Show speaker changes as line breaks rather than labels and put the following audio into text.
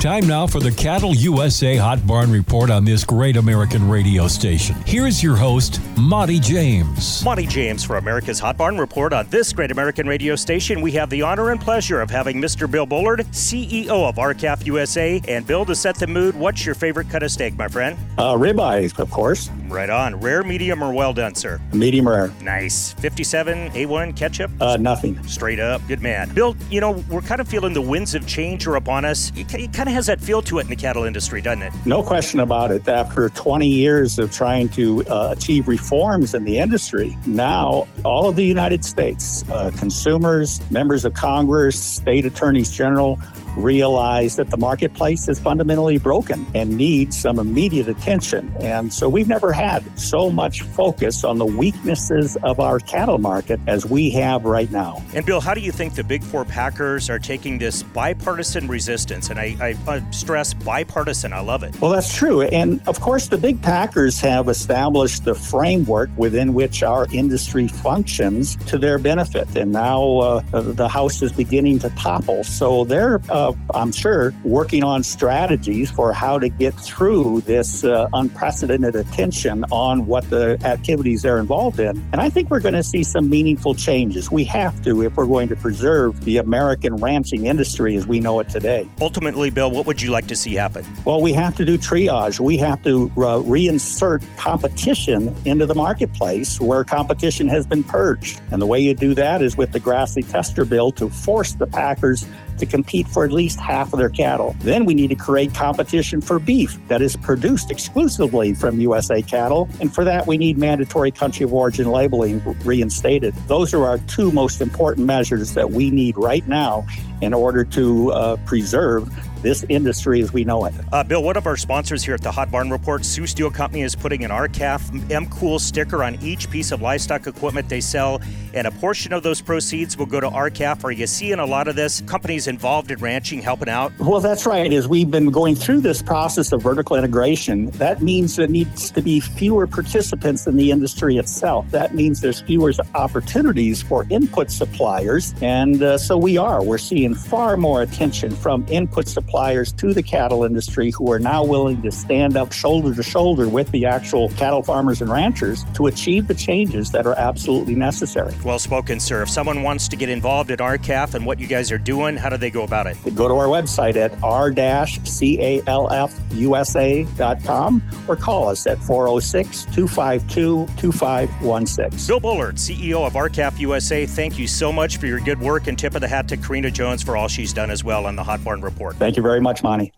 Time now for the Cattle USA Hot Barn Report on this great American radio station. Here's your host, Monte James.
Monte James for America's Hot Barn Report on this great American radio station. We have the honor and pleasure of having Mr. Bill Bullard, CEO of R-CALF USA. And Bill, to set the mood, what's your favorite cut of steak, my friend?
Uh, ribeyes, of course.
Right on. Rare, medium, or well done, sir?
Medium rare.
Nice. 57, A1, ketchup?
Uh, nothing.
Straight up. Good man. Bill, you know, we're kind of feeling the winds of change are upon us. It, it kind of has that feel to it in the cattle industry, doesn't it?
No question about it. After 20 years of trying to uh, achieve reforms in the industry, now all of the United States, uh, consumers, members of Congress, state attorneys general, realize that the marketplace is fundamentally broken and needs some immediate attention. And so we've never had so much focus on the weaknesses of our cattle market as we have right now.
And Bill, how do you think the big four packers are taking this bipartisan resistance? And I, I stress bipartisan, I love it.
Well, that's true. And of course, the big packers have established the framework within which our industry functions to their benefit. And now uh, the House is beginning to topple. So they're uh, I'm sure, working on strategies for how to get through this uh, unprecedented attention on what the activities they're involved in. And I think we're going to see some meaningful changes. We have to if we're going to preserve the American ranching industry as we know it today.
Ultimately, Bill, what would you like to see happen?
Well, we have to do triage. We have to uh, reinsert competition into the marketplace where competition has been purged. And the way you do that is with the Grassley Tester bill to force the packers to compete for at least half of their cattle. Then we need to create competition for beef that is produced exclusively from USA cattle. And for that, we need mandatory country of origin labeling reinstated. Those are our two most important measures that we need right now in order to uh, preserve this industry as we know it.
Uh, Bill, one of our sponsors here at the Hot Barn Report, Sioux Steel Company, is putting an R-CALF M-Cool sticker on each piece of livestock equipment they sell, and a portion of those proceeds will go to R-CALF. Are you seeing a lot of this? Companies involved in ranching helping out?
Well, that's right. As we've been going through this process of vertical integration, that means there needs to be fewer participants in the industry itself. That means there's fewer opportunities for input suppliers, and uh, so we are. We're seeing far more attention from input suppliers suppliers to the cattle industry who are now willing to stand up shoulder to shoulder with the actual cattle farmers and ranchers to achieve the changes that are absolutely necessary.
Well spoken, sir. If someone wants to get involved at R-CALF and what you guys are doing, how do they go about it?
Go to our website at r-calfusa.com or call us at 406 252 2516.
Bill Bullard, CEO of R-CALF USA, thank you so much for your good work and tip of the hat to Karina Jones for all she's done as well on the Hot Barn Report.
Thank you very much, Monte.